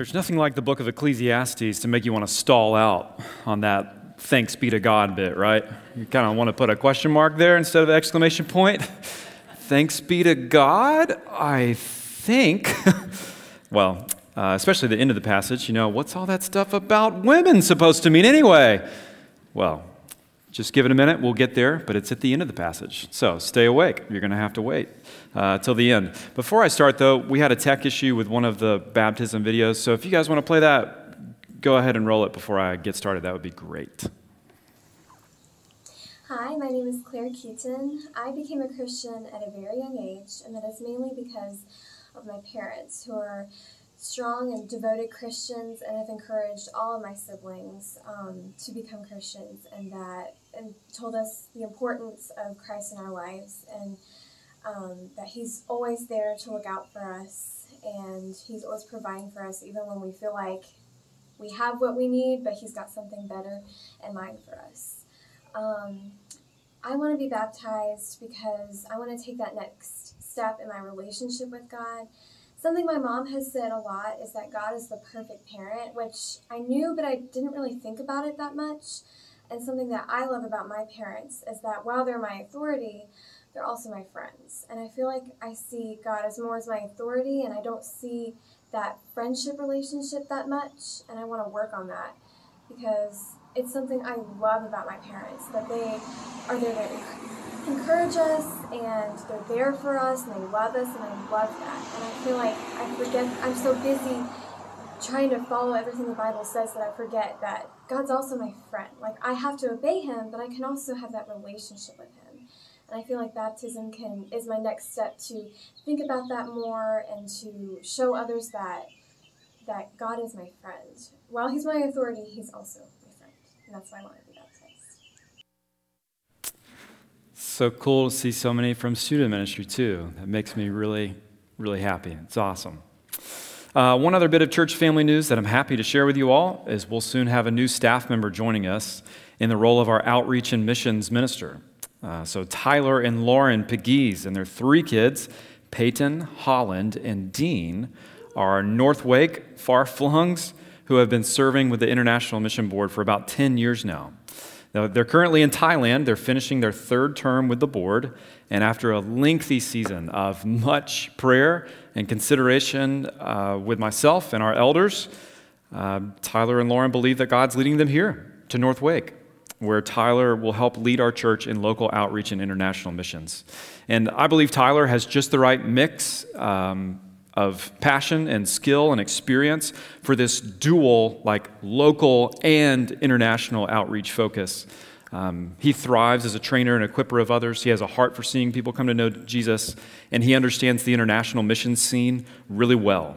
There's nothing like the book of Ecclesiastes to make you want to stall out on that thanks be to God bit, right? You kind of want to put a question mark there instead of exclamation point. thanks be to God, I think. well, uh, especially the end of the passage, you know, what's all that stuff about women supposed to mean anyway? Well, just give it a minute, we'll get there, but it's at the end of the passage. So stay awake. You're going to have to wait uh, till the end. Before I start, though, we had a tech issue with one of the baptism videos. So if you guys want to play that, go ahead and roll it before I get started. That would be great. Hi, my name is Claire Keaton. I became a Christian at a very young age, and that is mainly because of my parents, who are strong and devoted Christians and have encouraged all of my siblings um, to become Christians and that and told us the importance of Christ in our lives and um, that He's always there to look out for us and He's always providing for us even when we feel like we have what we need, but He's got something better in mind for us. Um, I want to be baptized because I want to take that next step in my relationship with God Something my mom has said a lot is that God is the perfect parent, which I knew, but I didn't really think about it that much. And something that I love about my parents is that while they're my authority, they're also my friends. And I feel like I see God as more as my authority, and I don't see that friendship relationship that much. And I want to work on that because it's something I love about my parents that they are there to encourage us and they're there for us and they love us and I love that. And I feel like I forget, I'm so busy trying to follow everything the Bible says that I forget that God's also my friend. Like I have to obey him, but I can also have that relationship with him. And I feel like baptism can is my next step to think about that more and to show others that that God is my friend. While he's my authority, he's also. And that's why I to so cool to see so many from student ministry too. That makes me really, really happy. It's awesome. Uh, one other bit of church family news that I'm happy to share with you all is we'll soon have a new staff member joining us in the role of our outreach and missions minister. Uh, so Tyler and Lauren Pegues and their three kids, Peyton, Holland, and Dean, are North Wake far flungs who have been serving with the International Mission Board for about 10 years now. Now, they're currently in Thailand. They're finishing their third term with the board. And after a lengthy season of much prayer and consideration uh, with myself and our elders, uh, Tyler and Lauren believe that God's leading them here to North Wake, where Tyler will help lead our church in local outreach and international missions. And I believe Tyler has just the right mix. Um, of passion and skill and experience for this dual, like local and international outreach focus. Um, he thrives as a trainer and equiper of others. He has a heart for seeing people come to know Jesus, and he understands the international mission scene really well.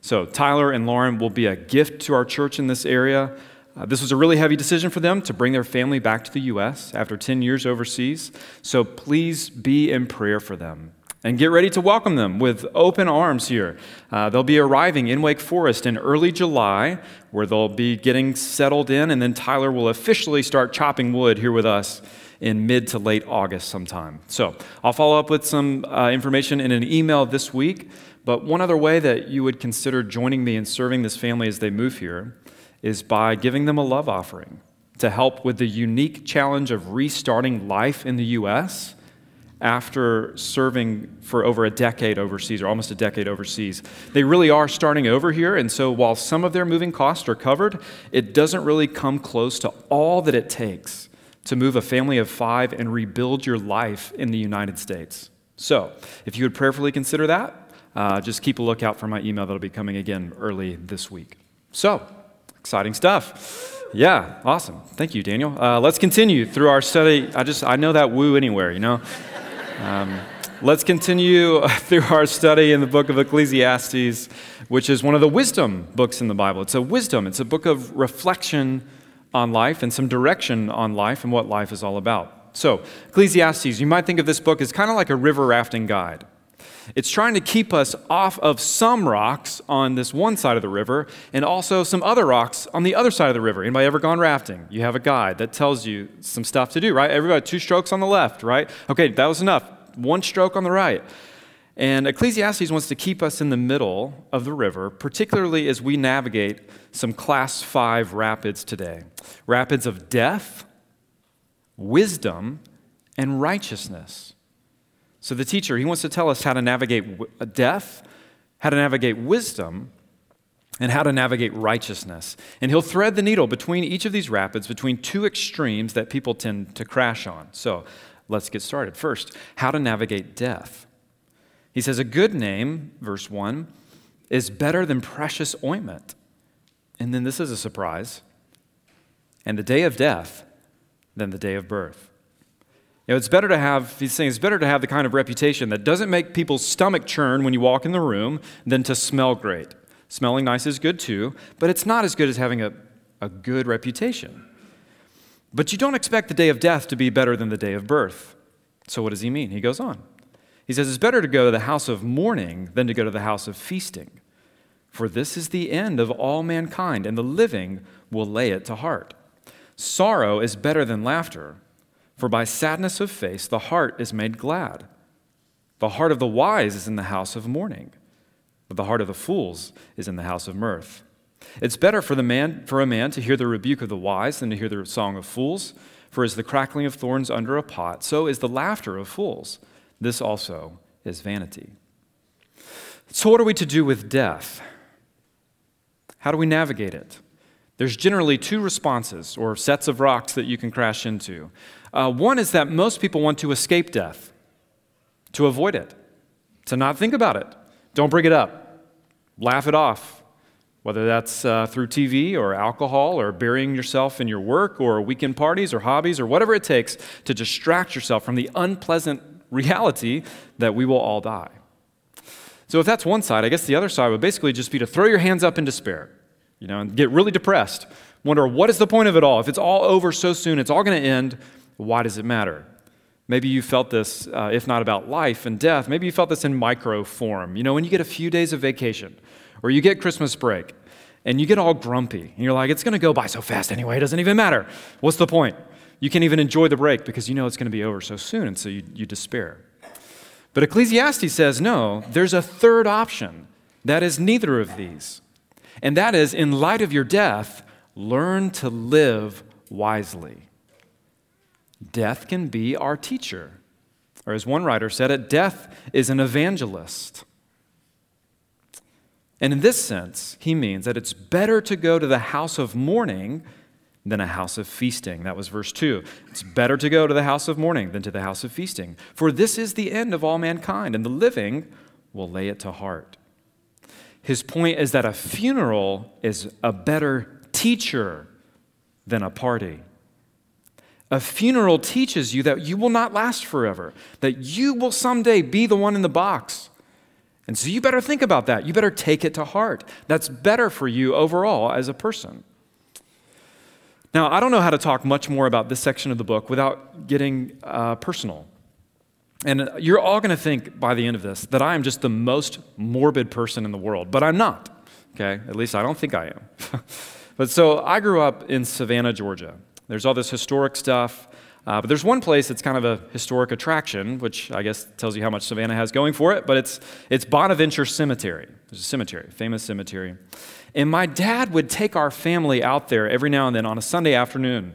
So, Tyler and Lauren will be a gift to our church in this area. Uh, this was a really heavy decision for them to bring their family back to the U.S. after 10 years overseas. So, please be in prayer for them and get ready to welcome them with open arms here. Uh, they'll be arriving in Wake Forest in early July, where they'll be getting settled in, and then Tyler will officially start chopping wood here with us in mid to late August sometime. So I'll follow up with some uh, information in an email this week. But one other way that you would consider joining me in serving this family as they move here is by giving them a love offering to help with the unique challenge of restarting life in the U.S after serving for over a decade overseas, or almost a decade overseas. They really are starting over here, and so while some of their moving costs are covered, it doesn't really come close to all that it takes to move a family of five and rebuild your life in the United States. So, if you would prayerfully consider that, uh, just keep a lookout for my email that'll be coming again early this week. So, exciting stuff. Yeah, awesome. Thank you, Daniel. Uh, let's continue through our study. I just, I know that woo anywhere, you know? Um, let's continue through our study in the book of Ecclesiastes, which is one of the wisdom books in the Bible. It's a wisdom, it's a book of reflection on life and some direction on life and what life is all about. So, Ecclesiastes, you might think of this book as kind of like a river rafting guide. It's trying to keep us off of some rocks on this one side of the river and also some other rocks on the other side of the river. Anybody ever gone rafting? You have a guide that tells you some stuff to do, right? Everybody, two strokes on the left, right? Okay, that was enough. One stroke on the right. And Ecclesiastes wants to keep us in the middle of the river, particularly as we navigate some class five rapids today rapids of death, wisdom, and righteousness. So, the teacher, he wants to tell us how to navigate uh, death, how to navigate wisdom, and how to navigate righteousness. And he'll thread the needle between each of these rapids, between two extremes that people tend to crash on. So, let's get started. First, how to navigate death. He says, A good name, verse 1, is better than precious ointment. And then this is a surprise. And the day of death than the day of birth. You know, it's better to have, he's saying it's better to have the kind of reputation that doesn't make people's stomach churn when you walk in the room than to smell great. Smelling nice is good too, but it's not as good as having a, a good reputation. But you don't expect the day of death to be better than the day of birth. So what does he mean? He goes on. He says, It's better to go to the house of mourning than to go to the house of feasting. For this is the end of all mankind, and the living will lay it to heart. Sorrow is better than laughter, for by sadness of face the heart is made glad. The heart of the wise is in the house of mourning, but the heart of the fools is in the house of mirth. It's better for, the man, for a man to hear the rebuke of the wise than to hear the song of fools, for as the crackling of thorns under a pot, so is the laughter of fools. This also is vanity. So, what are we to do with death? How do we navigate it? There's generally two responses or sets of rocks that you can crash into. Uh, one is that most people want to escape death, to avoid it, to not think about it. Don't bring it up, laugh it off, whether that's uh, through TV or alcohol or burying yourself in your work or weekend parties or hobbies or whatever it takes to distract yourself from the unpleasant reality that we will all die. So, if that's one side, I guess the other side would basically just be to throw your hands up in despair, you know, and get really depressed. Wonder, what is the point of it all? If it's all over so soon, it's all going to end, why does it matter? Maybe you felt this, uh, if not about life and death, maybe you felt this in micro form. You know, when you get a few days of vacation or you get Christmas break and you get all grumpy and you're like, it's going to go by so fast anyway, it doesn't even matter. What's the point? You can't even enjoy the break because you know it's going to be over so soon, and so you, you despair. But Ecclesiastes says no, there's a third option that is neither of these. And that is, in light of your death, learn to live wisely. Death can be our teacher. Or as one writer said it, death is an evangelist. And in this sense, he means that it's better to go to the house of mourning than a house of feasting. That was verse 2. It's better to go to the house of mourning than to the house of feasting. For this is the end of all mankind, and the living will lay it to heart. His point is that a funeral is a better teacher than a party. A funeral teaches you that you will not last forever, that you will someday be the one in the box. And so you better think about that. You better take it to heart. That's better for you overall as a person. Now, I don't know how to talk much more about this section of the book without getting uh, personal. And you're all going to think by the end of this that I am just the most morbid person in the world, but I'm not. Okay? At least I don't think I am. but so I grew up in Savannah, Georgia. There's all this historic stuff. Uh, but there's one place that's kind of a historic attraction, which I guess tells you how much Savannah has going for it, but it's, it's Bonaventure Cemetery. There's a cemetery, famous cemetery. And my dad would take our family out there every now and then on a Sunday afternoon,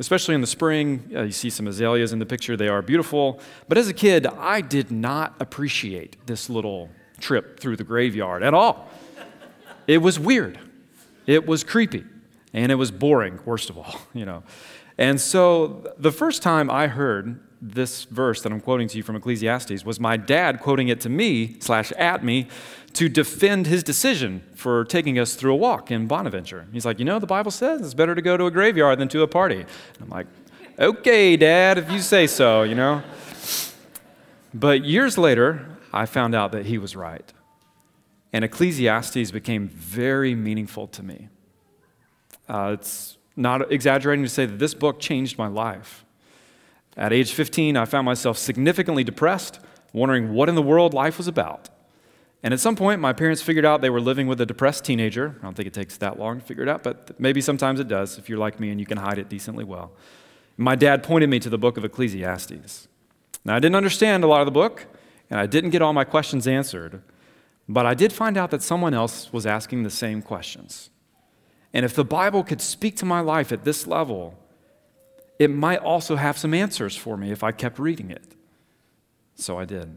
especially in the spring. Uh, you see some azaleas in the picture, they are beautiful. But as a kid, I did not appreciate this little trip through the graveyard at all. It was weird, it was creepy, and it was boring, worst of all, you know. And so the first time I heard this verse that I'm quoting to you from Ecclesiastes was my dad quoting it to me slash at me to defend his decision for taking us through a walk in Bonaventure. He's like, you know, the Bible says it's better to go to a graveyard than to a party. And I'm like, okay, Dad, if you say so, you know. But years later, I found out that he was right. And Ecclesiastes became very meaningful to me. Uh, it's not exaggerating to say that this book changed my life. At age 15, I found myself significantly depressed, wondering what in the world life was about. And at some point, my parents figured out they were living with a depressed teenager. I don't think it takes that long to figure it out, but maybe sometimes it does if you're like me and you can hide it decently well. My dad pointed me to the book of Ecclesiastes. Now, I didn't understand a lot of the book, and I didn't get all my questions answered, but I did find out that someone else was asking the same questions. And if the Bible could speak to my life at this level, it might also have some answers for me if I kept reading it. So I did.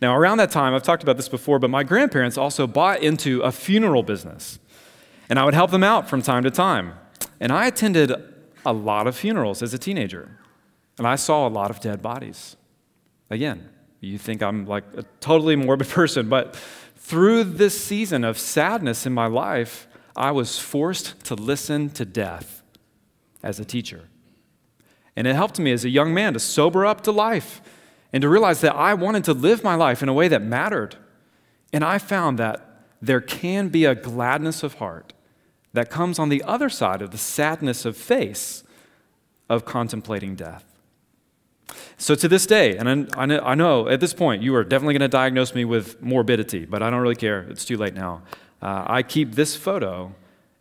Now, around that time, I've talked about this before, but my grandparents also bought into a funeral business. And I would help them out from time to time. And I attended a lot of funerals as a teenager. And I saw a lot of dead bodies. Again, you think I'm like a totally morbid person, but through this season of sadness in my life, I was forced to listen to death as a teacher. And it helped me as a young man to sober up to life and to realize that I wanted to live my life in a way that mattered. And I found that there can be a gladness of heart that comes on the other side of the sadness of face of contemplating death. So to this day, and I know at this point you are definitely going to diagnose me with morbidity, but I don't really care. It's too late now. Uh, I keep this photo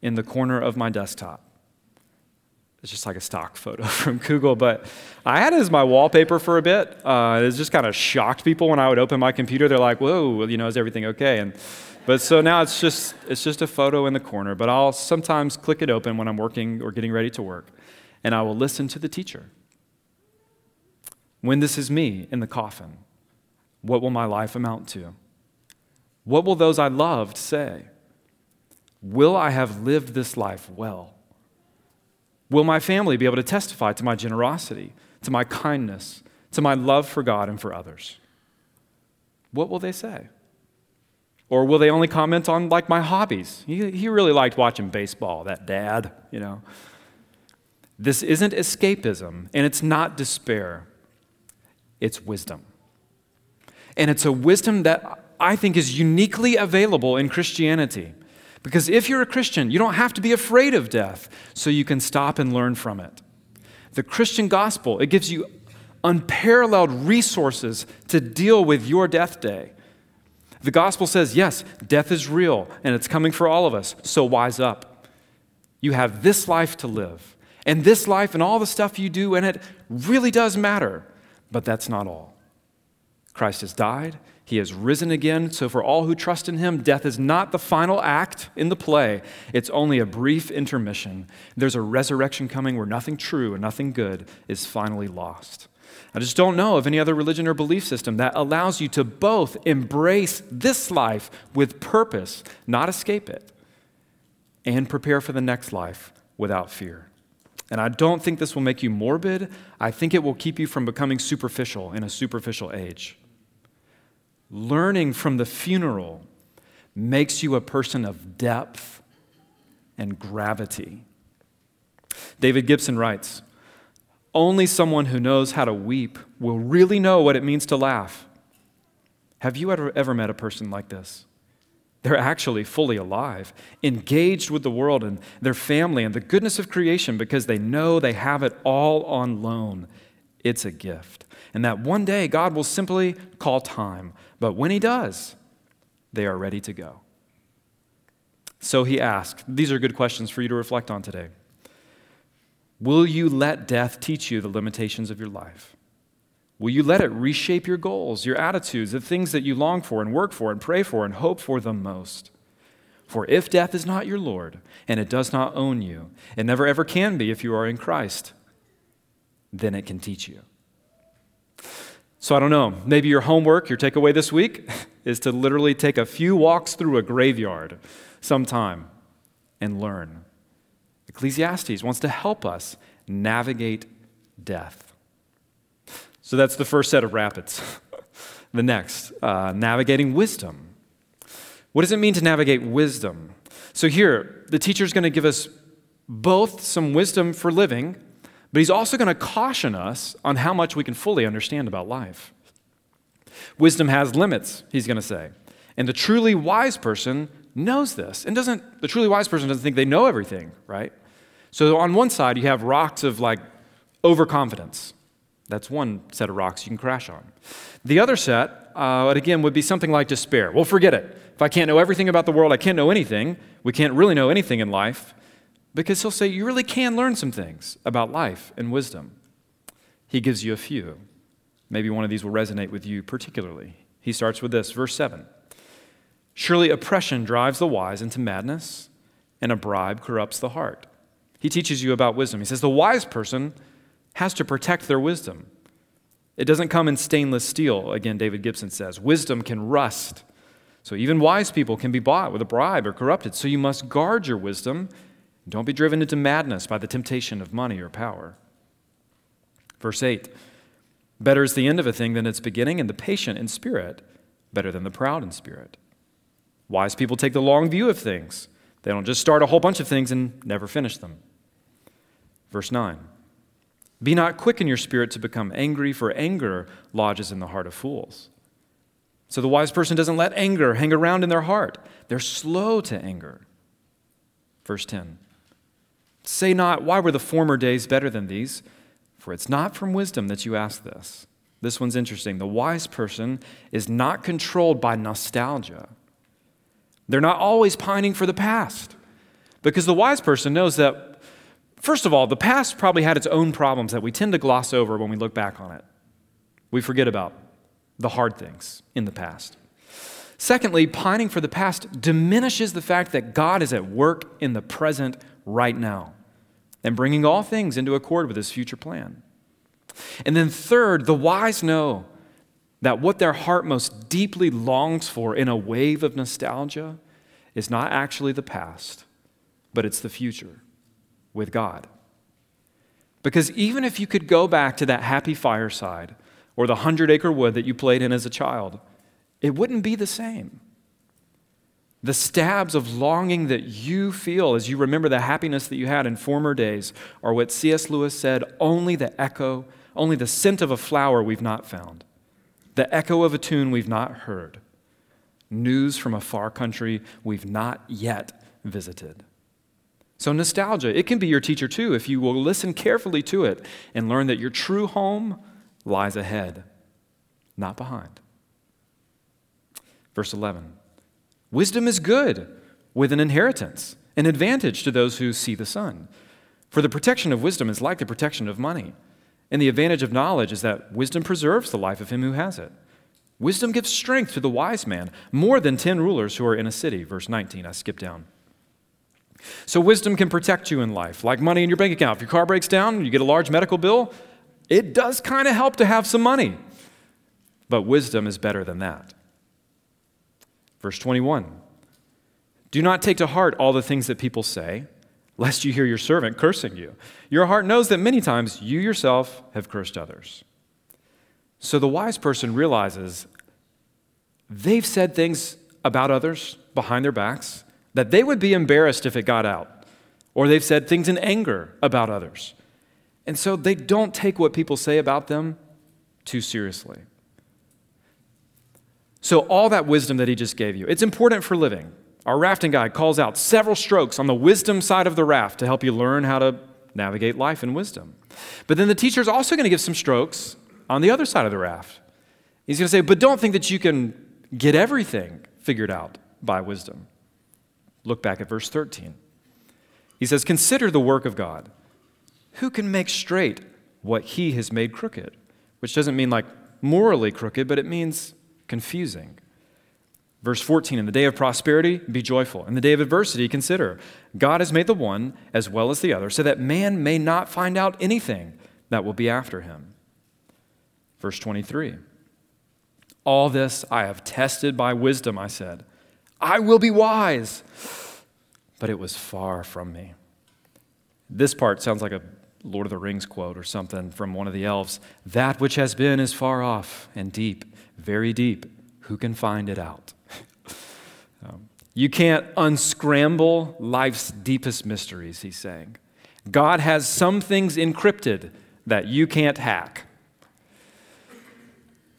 in the corner of my desktop. It's just like a stock photo from Google, but I had it as my wallpaper for a bit. Uh, it just kind of shocked people when I would open my computer. They're like, "Whoa, you know, is everything okay?" And but so now it's just it's just a photo in the corner. But I'll sometimes click it open when I'm working or getting ready to work, and I will listen to the teacher. When this is me in the coffin, what will my life amount to? What will those I loved say? Will I have lived this life well? Will my family be able to testify to my generosity, to my kindness, to my love for God and for others? What will they say? Or will they only comment on like my hobbies? He, he really liked watching baseball, that dad, you know. This isn't escapism and it's not despair. It's wisdom. And it's a wisdom that I think is uniquely available in Christianity. Because if you're a Christian, you don't have to be afraid of death, so you can stop and learn from it. The Christian gospel, it gives you unparalleled resources to deal with your death day. The gospel says, yes, death is real and it's coming for all of us, so wise up. You have this life to live, and this life and all the stuff you do in it really does matter, but that's not all. Christ has died, he has risen again. So, for all who trust in him, death is not the final act in the play, it's only a brief intermission. There's a resurrection coming where nothing true and nothing good is finally lost. I just don't know of any other religion or belief system that allows you to both embrace this life with purpose, not escape it, and prepare for the next life without fear. And I don't think this will make you morbid. I think it will keep you from becoming superficial in a superficial age learning from the funeral makes you a person of depth and gravity. David Gibson writes Only someone who knows how to weep will really know what it means to laugh. Have you ever, ever met a person like this? They're actually fully alive, engaged with the world and their family and the goodness of creation because they know they have it all on loan. It's a gift. And that one day God will simply call time but when he does, they are ready to go. So he asked, These are good questions for you to reflect on today. Will you let death teach you the limitations of your life? Will you let it reshape your goals, your attitudes, the things that you long for and work for and pray for and hope for the most? For if death is not your Lord and it does not own you, it never ever can be if you are in Christ, then it can teach you. So I don't know. Maybe your homework, your takeaway this week is to literally take a few walks through a graveyard sometime and learn. Ecclesiastes wants to help us navigate death. So that's the first set of rapids. the next, uh, navigating wisdom. What does it mean to navigate wisdom? So here, the teacher is going to give us both some wisdom for living but he's also going to caution us on how much we can fully understand about life. Wisdom has limits, he's going to say. And the truly wise person knows this. And doesn't the truly wise person doesn't think they know everything, right? So on one side you have rocks of like overconfidence. That's one set of rocks you can crash on. The other set, uh, again, would be something like despair. Well, forget it. If I can't know everything about the world, I can't know anything. We can't really know anything in life because he'll say you really can learn some things about life and wisdom. He gives you a few, Maybe one of these will resonate with you particularly. He starts with this, verse 7. Surely oppression drives the wise into madness, and a bribe corrupts the heart. He teaches you about wisdom. He says the wise person has to protect their wisdom. It doesn't come in stainless steel, again, David Gibson says. Wisdom can rust. So even wise people can be bought with a bribe or corrupted. So you must guard your wisdom. Don't be driven into madness by the temptation of money or power. Verse 8 Better is the end of a thing than its beginning, and the patient in spirit better than the proud in spirit. Wise people take the long view of things. They don't just start a whole bunch of things and never finish them. Verse 9 Be not quick in your spirit to become angry, for anger lodges in the heart of fools. So the wise person doesn't let anger hang around in their heart, they're slow to anger. Verse 10 Say not, Why were the former days better than these? For it's not from wisdom that you ask this. This one's interesting. The wise person is not controlled by nostalgia. They're not always pining for the past. Because the wise person knows that, first of all, the past probably had its own problems that we tend to gloss over when we look back on it. We forget about the hard things in the past. Secondly, pining for the past diminishes the fact that God is at work in the present right now and bringing all things into accord with his future plan. And then, third, the wise know that what their heart most deeply longs for in a wave of nostalgia is not actually the past, but it's the future with God. Because even if you could go back to that happy fireside or the hundred acre wood that you played in as a child, it wouldn't be the same. The stabs of longing that you feel as you remember the happiness that you had in former days are what C.S. Lewis said only the echo, only the scent of a flower we've not found the echo of a tune we've not heard, news from a far country we've not yet visited. So, nostalgia, it can be your teacher too if you will listen carefully to it and learn that your true home lies ahead, not behind. Verse 11 Wisdom is good with an inheritance, an advantage to those who see the sun. For the protection of wisdom is like the protection of money. And the advantage of knowledge is that wisdom preserves the life of him who has it. Wisdom gives strength to the wise man, more than 10 rulers who are in a city. Verse 19, I skip down. So, wisdom can protect you in life, like money in your bank account. If your car breaks down, you get a large medical bill, it does kind of help to have some money. But wisdom is better than that. Verse 21 Do not take to heart all the things that people say lest you hear your servant cursing you. Your heart knows that many times you yourself have cursed others. So the wise person realizes they've said things about others behind their backs that they would be embarrassed if it got out, or they've said things in anger about others. And so they don't take what people say about them too seriously. So, all that wisdom that he just gave you, it's important for living. Our rafting guide calls out several strokes on the wisdom side of the raft to help you learn how to navigate life in wisdom. But then the teacher is also going to give some strokes on the other side of the raft. He's going to say, but don't think that you can get everything figured out by wisdom. Look back at verse 13. He says, Consider the work of God. Who can make straight what he has made crooked? Which doesn't mean like morally crooked, but it means confusing. Verse 14, in the day of prosperity, be joyful. In the day of adversity, consider God has made the one as well as the other, so that man may not find out anything that will be after him. Verse 23, all this I have tested by wisdom, I said. I will be wise. But it was far from me. This part sounds like a Lord of the Rings quote or something from one of the elves. That which has been is far off and deep, very deep. Who can find it out? Um, you can't unscramble life's deepest mysteries, he's saying. God has some things encrypted that you can't hack.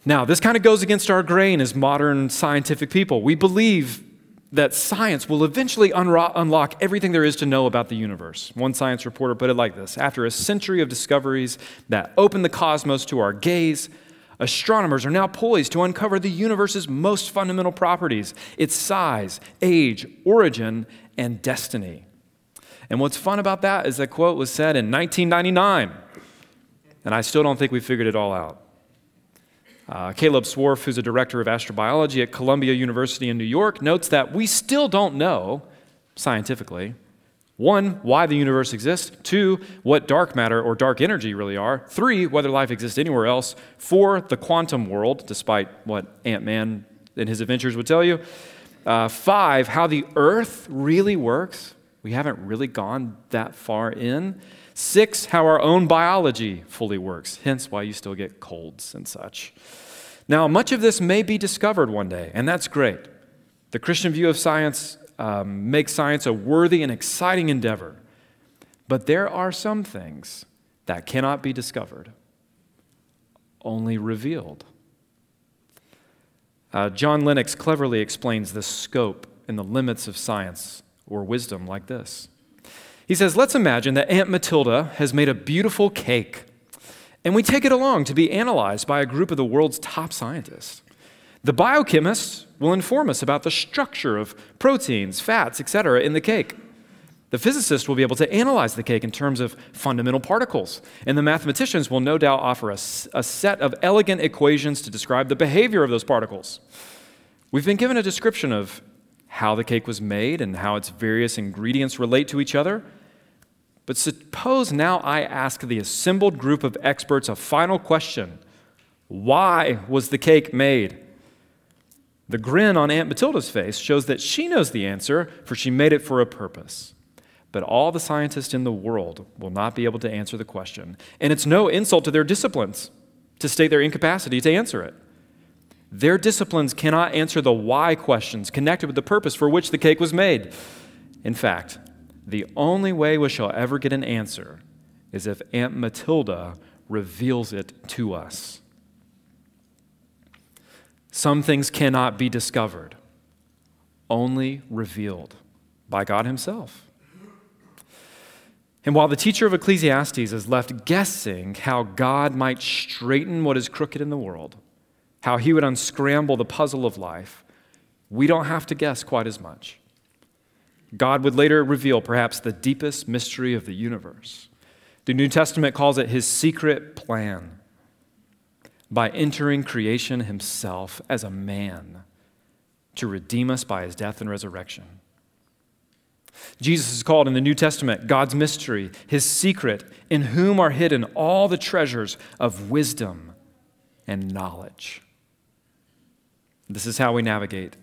Now, this kind of goes against our grain as modern scientific people. We believe that science will eventually unro- unlock everything there is to know about the universe. One science reporter put it like this After a century of discoveries that opened the cosmos to our gaze, Astronomers are now poised to uncover the universe's most fundamental properties its size, age, origin, and destiny. And what's fun about that is that quote was said in 1999, and I still don't think we figured it all out. Uh, Caleb Scharf, who's a director of astrobiology at Columbia University in New York, notes that we still don't know, scientifically, one, why the universe exists. Two, what dark matter or dark energy really are. Three, whether life exists anywhere else. Four, the quantum world, despite what Ant Man and his adventures would tell you. Uh, five, how the earth really works. We haven't really gone that far in. Six, how our own biology fully works, hence why you still get colds and such. Now, much of this may be discovered one day, and that's great. The Christian view of science um, makes science a worthy and exciting endeavor. But there are some things that cannot be discovered, only revealed. Uh, John Lennox cleverly explains the scope and the limits of science or wisdom like this. He says, Let's imagine that Aunt Matilda has made a beautiful cake, and we take it along to be analyzed by a group of the world's top scientists. The biochemists will inform us about the structure of proteins, fats, etc., in the cake. The physicist will be able to analyze the cake in terms of fundamental particles, and the mathematicians will no doubt offer us a set of elegant equations to describe the behavior of those particles. We've been given a description of how the cake was made and how its various ingredients relate to each other. But suppose now I ask the assembled group of experts a final question Why was the cake made? The grin on Aunt Matilda's face shows that she knows the answer, for she made it for a purpose. But all the scientists in the world will not be able to answer the question. And it's no insult to their disciplines to state their incapacity to answer it. Their disciplines cannot answer the why questions connected with the purpose for which the cake was made. In fact, the only way we shall ever get an answer is if Aunt Matilda reveals it to us. Some things cannot be discovered, only revealed by God Himself. And while the teacher of Ecclesiastes is left guessing how God might straighten what is crooked in the world, how he would unscramble the puzzle of life, we don't have to guess quite as much. God would later reveal perhaps the deepest mystery of the universe. The New Testament calls it his secret plan by entering creation himself as a man to redeem us by his death and resurrection. Jesus is called in the New Testament God's mystery, his secret, in whom are hidden all the treasures of wisdom and knowledge. This is how we navigate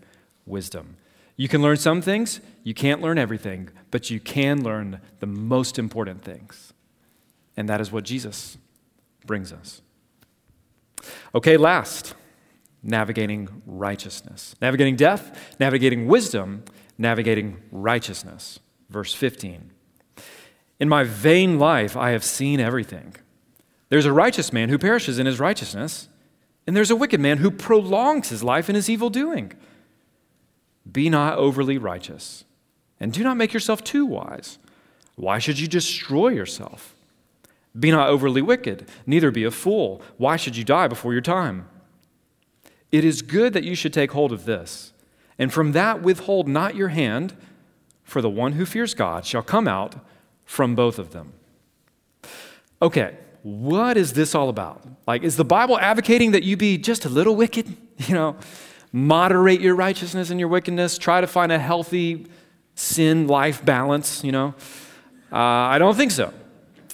wisdom. You can learn some things, you can't learn everything, but you can learn the most important things. And that is what Jesus brings us. Okay, last, navigating righteousness. Navigating death, navigating wisdom, navigating righteousness. Verse 15. In my vain life, I have seen everything. There's a righteous man who perishes in his righteousness and there's a wicked man who prolongs his life in his evil doing. Be not overly righteous, and do not make yourself too wise. Why should you destroy yourself? Be not overly wicked, neither be a fool. Why should you die before your time? It is good that you should take hold of this, and from that withhold not your hand, for the one who fears God shall come out from both of them. Okay, what is this all about? Like, is the Bible advocating that you be just a little wicked? You know, moderate your righteousness and your wickedness, try to find a healthy sin life balance, you know? Uh, I don't think so.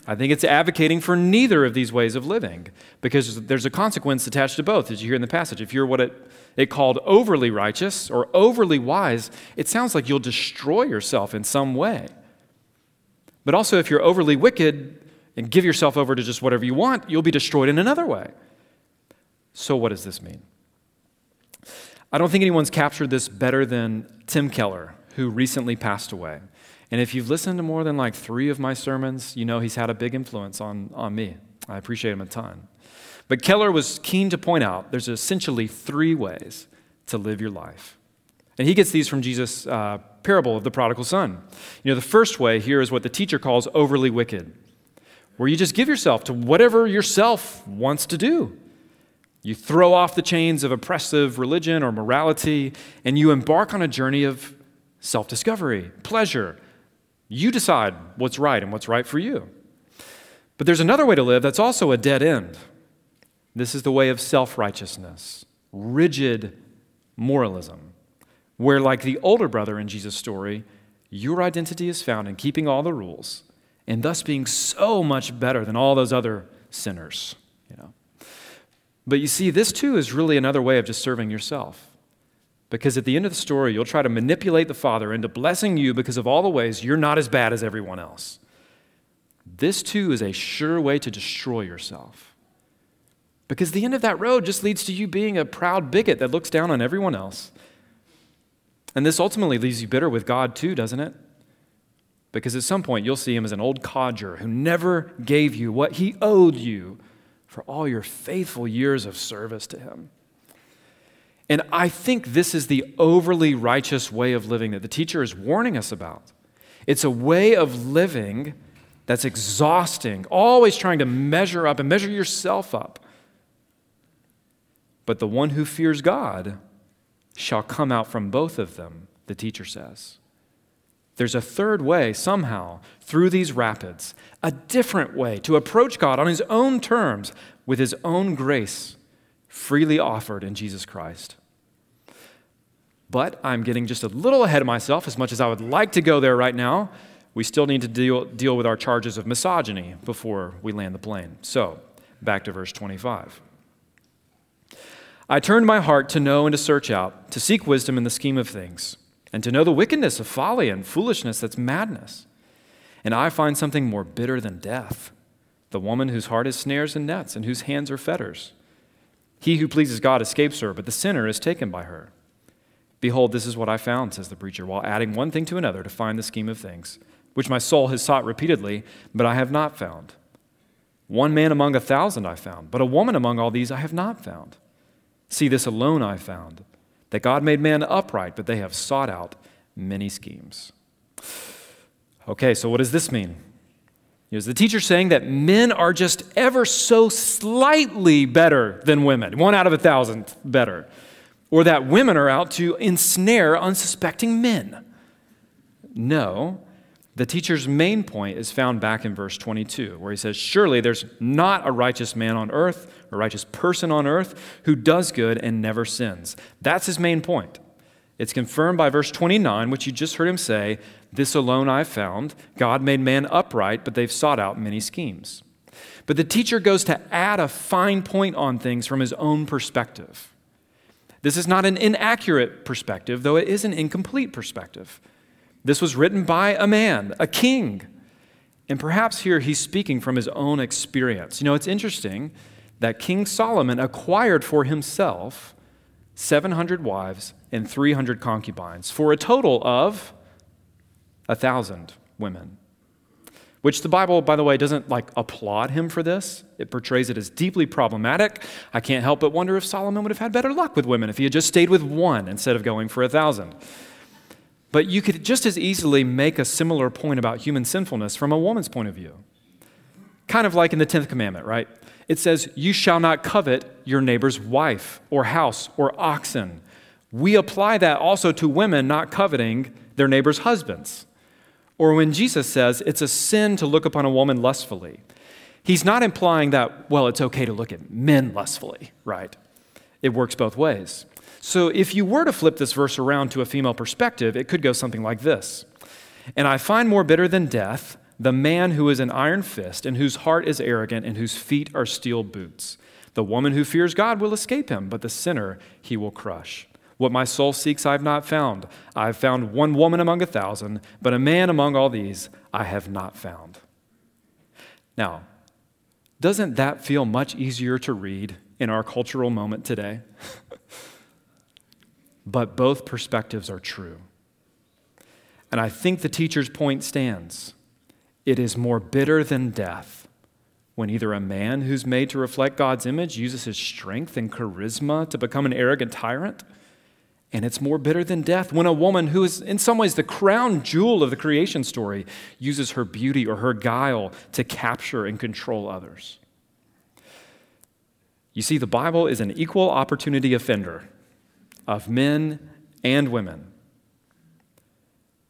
I think it's advocating for neither of these ways of living because there's a consequence attached to both, as you hear in the passage. If you're what it, it called overly righteous or overly wise, it sounds like you'll destroy yourself in some way. But also, if you're overly wicked, and give yourself over to just whatever you want, you'll be destroyed in another way. So, what does this mean? I don't think anyone's captured this better than Tim Keller, who recently passed away. And if you've listened to more than like three of my sermons, you know he's had a big influence on, on me. I appreciate him a ton. But Keller was keen to point out there's essentially three ways to live your life. And he gets these from Jesus' uh, parable of the prodigal son. You know, the first way here is what the teacher calls overly wicked where you just give yourself to whatever yourself wants to do. You throw off the chains of oppressive religion or morality, and you embark on a journey of self discovery, pleasure. You decide what's right and what's right for you. But there's another way to live that's also a dead end. This is the way of self righteousness, rigid moralism, where, like the older brother in Jesus' story, your identity is found in keeping all the rules and thus being so much better than all those other sinners. You know? But you see, this too is really another way of just serving yourself. Because at the end of the story, you'll try to manipulate the Father into blessing you because of all the ways you're not as bad as everyone else. This too is a sure way to destroy yourself. Because the end of that road just leads to you being a proud bigot that looks down on everyone else. And this ultimately leaves you bitter with God too, doesn't it? Because at some point you'll see him as an old codger who never gave you what he owed you for all your faithful years of service to him. And I think this is the overly righteous way of living that the teacher is warning us about. It's a way of living that's exhausting, always trying to measure up and measure yourself up. But the one who fears God shall come out from both of them, the teacher says. There's a third way, somehow, through these rapids, a different way to approach God on his own terms with his own grace freely offered in Jesus Christ. But I'm getting just a little ahead of myself, as much as I would like to go there right now. We still need to deal, deal with our charges of misogyny before we land the plane. So, back to verse 25. I turned my heart to know and to search out, to seek wisdom in the scheme of things, and to know the wickedness of folly and foolishness that's madness. And I find something more bitter than death the woman whose heart is snares and nets, and whose hands are fetters. He who pleases God escapes her, but the sinner is taken by her. Behold, this is what I found, says the preacher, while adding one thing to another to find the scheme of things, which my soul has sought repeatedly, but I have not found. One man among a thousand I found, but a woman among all these I have not found. See, this alone I found, that God made man upright, but they have sought out many schemes. Okay, so what does this mean? Is the teacher saying that men are just ever so slightly better than women, one out of a thousand better? or that women are out to ensnare unsuspecting men. No, the teacher's main point is found back in verse 22, where he says, Surely there's not a righteous man on earth, a righteous person on earth, who does good and never sins. That's his main point. It's confirmed by verse 29, which you just heard him say, This alone I found. God made man upright, but they've sought out many schemes. But the teacher goes to add a fine point on things from his own perspective. This is not an inaccurate perspective, though it is an incomplete perspective. This was written by a man, a king. And perhaps here he's speaking from his own experience. You know, it's interesting that King Solomon acquired for himself 700 wives and 300 concubines for a total of a thousand women which the Bible, by the way, doesn't like applaud him for this. It portrays it as deeply problematic. I can't help but wonder if Solomon would have had better luck with women if he had just stayed with one instead of going for a thousand. But you could just as easily make a similar point about human sinfulness from a woman's point of view. Kind of like in the 10th commandment, right? It says, You shall not covet your neighbor's wife or house or oxen. We apply that also to women not coveting their neighbor's husbands. Or when Jesus says it's a sin to look upon a woman lustfully, he's not implying that, well, it's okay to look at men lustfully, right? It works both ways. So if you were to flip this verse around to a female perspective, it could go something like this And I find more bitter than death the man who is an iron fist and whose heart is arrogant and whose feet are steel boots. The woman who fears God will escape him, but the sinner he will crush. What my soul seeks, I have not found. I have found one woman among a thousand, but a man among all these I have not found. Now, doesn't that feel much easier to read in our cultural moment today? but both perspectives are true. And I think the teacher's point stands. It is more bitter than death when either a man who's made to reflect God's image uses his strength and charisma to become an arrogant tyrant and it's more bitter than death when a woman who is, in some ways, the crown jewel of the creation story uses her beauty or her guile to capture and control others. You see, the Bible is an equal opportunity offender of men and women,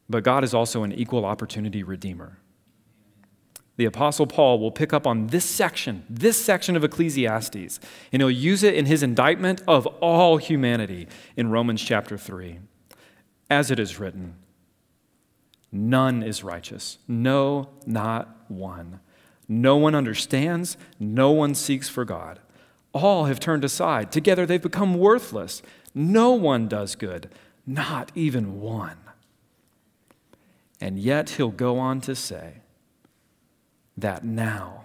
but God is also an equal opportunity redeemer. The Apostle Paul will pick up on this section, this section of Ecclesiastes, and he'll use it in his indictment of all humanity in Romans chapter 3. As it is written, none is righteous, no, not one. No one understands, no one seeks for God. All have turned aside. Together they've become worthless. No one does good, not even one. And yet he'll go on to say, that now.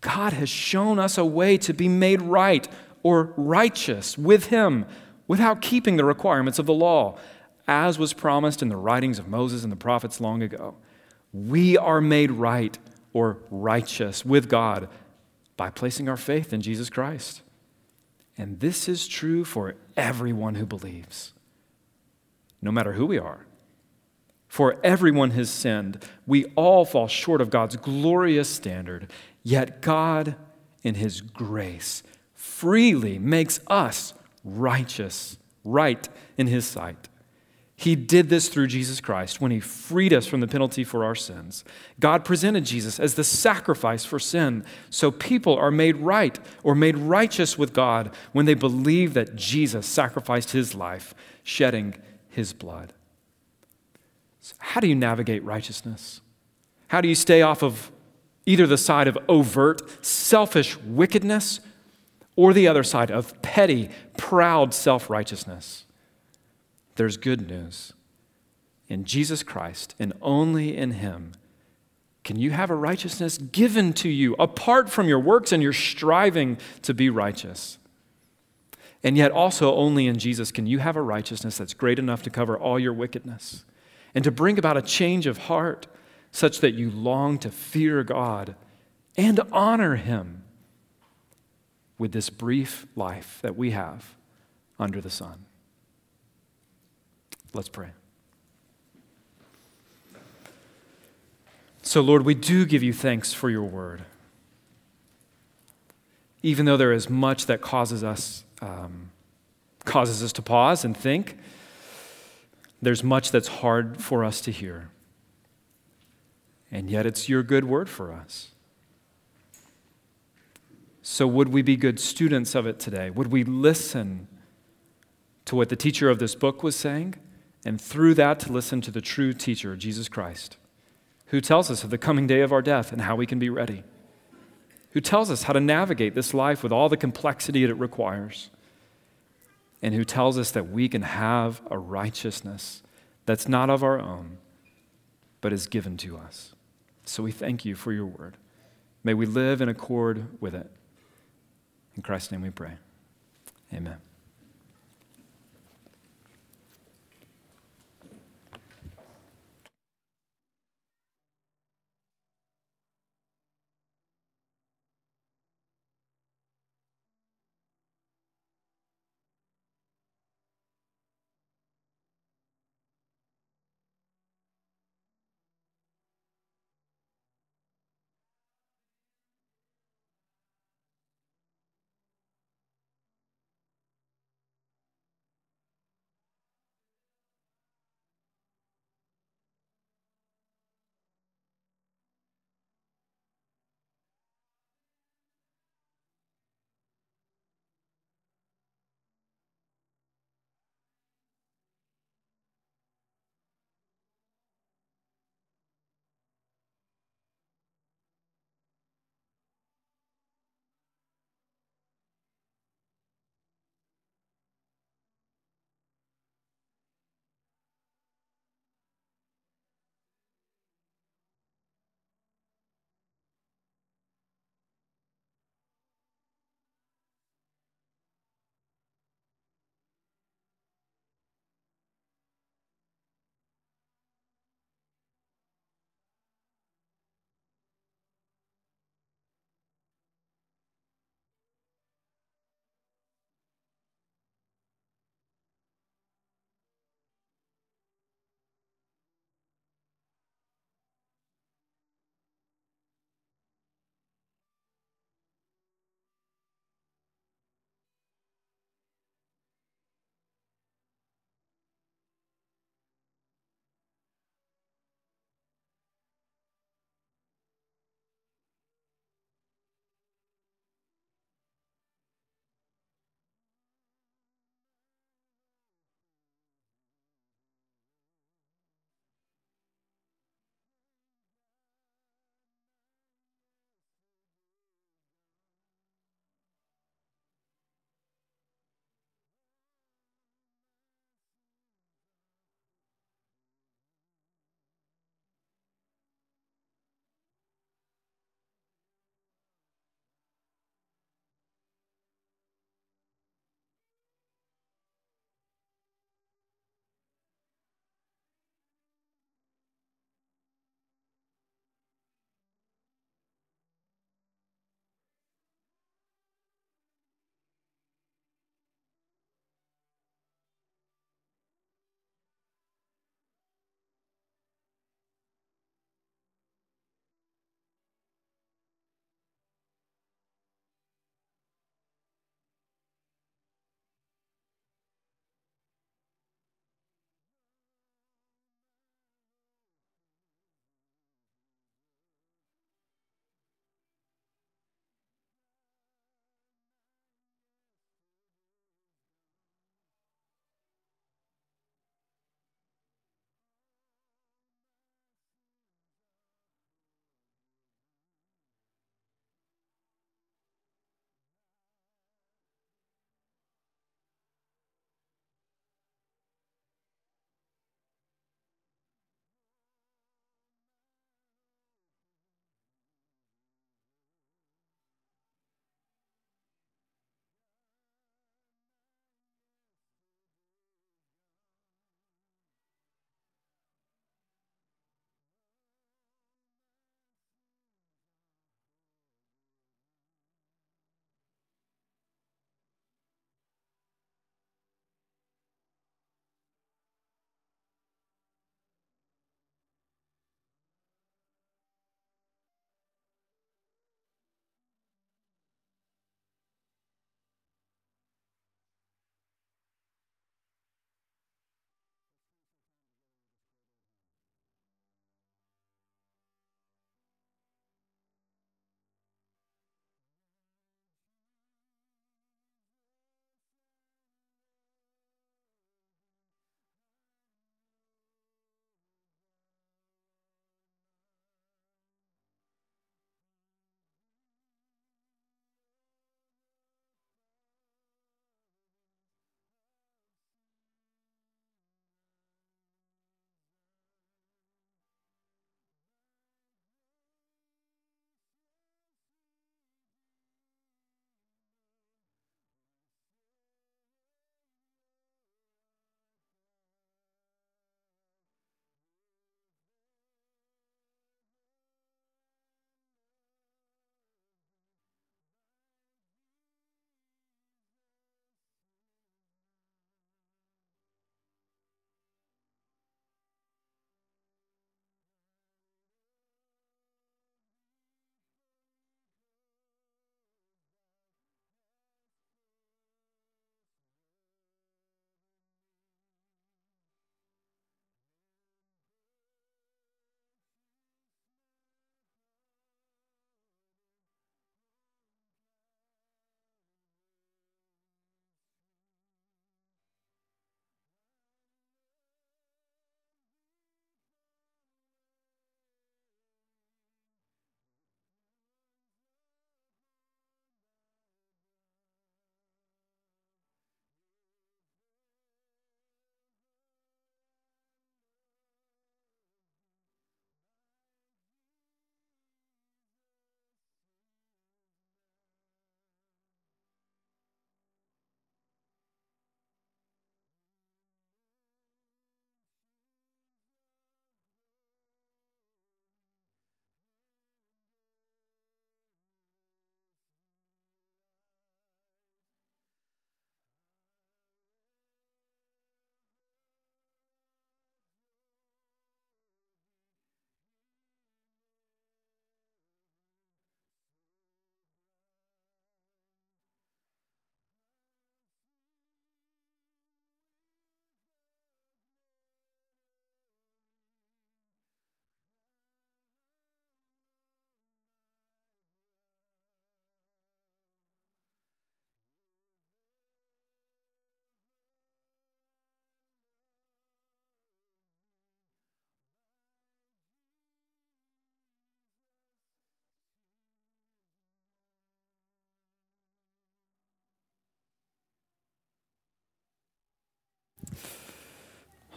God has shown us a way to be made right or righteous with Him without keeping the requirements of the law, as was promised in the writings of Moses and the prophets long ago. We are made right or righteous with God by placing our faith in Jesus Christ. And this is true for everyone who believes, no matter who we are for everyone has sinned. We all fall short of God's glorious standard. Yet God, in His grace, freely makes us righteous, right in His sight. He did this through Jesus Christ when He freed us from the penalty for our sins. God presented Jesus as the sacrifice for sin, so people are made right or made righteous with God when they believe that Jesus sacrificed His life, shedding His blood. How do you navigate righteousness? How do you stay off of either the side of overt, selfish wickedness or the other side of petty, proud self righteousness? There's good news. In Jesus Christ and only in Him can you have a righteousness given to you apart from your works and your striving to be righteous. And yet, also, only in Jesus can you have a righteousness that's great enough to cover all your wickedness and to bring about a change of heart such that you long to fear God and honor Him with this brief life that we have under the sun. Let's pray. So, Lord, we do give you thanks for your word. Even though there is much that causes us, um, causes us to pause and think, there's much that's hard for us to hear. And yet it's your good word for us. So, would we be good students of it today? Would we listen to what the teacher of this book was saying? And through that, to listen to the true teacher, Jesus Christ, who tells us of the coming day of our death and how we can be ready, who tells us how to navigate this life with all the complexity it requires and who tells us that we can have a righteousness that's not of our own, but is given to us. So we thank you for your word. May we live in accord with it. In Christ's name we pray. Amen.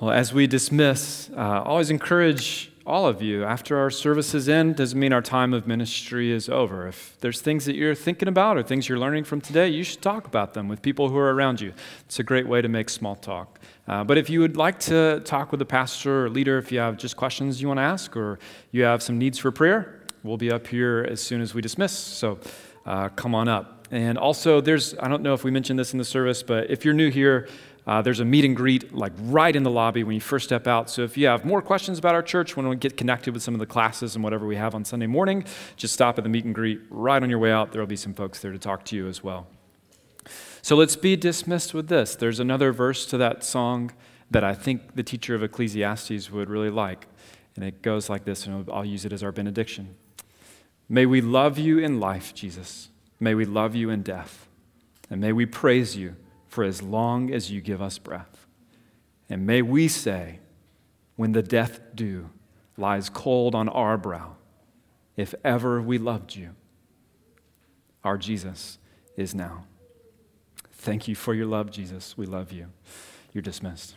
Well, as we dismiss, uh, always encourage all of you after our services end doesn't mean our time of ministry is over. If there's things that you're thinking about or things you're learning from today, you should talk about them with people who are around you. It's a great way to make small talk. Uh, but if you would like to talk with the pastor or leader, if you have just questions you want to ask or you have some needs for prayer, we'll be up here as soon as we dismiss. So uh, come on up. And also, there's, I don't know if we mentioned this in the service, but if you're new here, uh, there's a meet and greet like right in the lobby when you first step out. So if you have more questions about our church, when we get connected with some of the classes and whatever we have on Sunday morning, just stop at the meet and greet right on your way out. There will be some folks there to talk to you as well. So let's be dismissed with this. There's another verse to that song that I think the teacher of Ecclesiastes would really like. And it goes like this, and I'll use it as our benediction. May we love you in life, Jesus. May we love you in death. And may we praise you for as long as you give us breath. And may we say, when the death dew lies cold on our brow, if ever we loved you, our Jesus is now. Thank you for your love, Jesus. We love you. You're dismissed.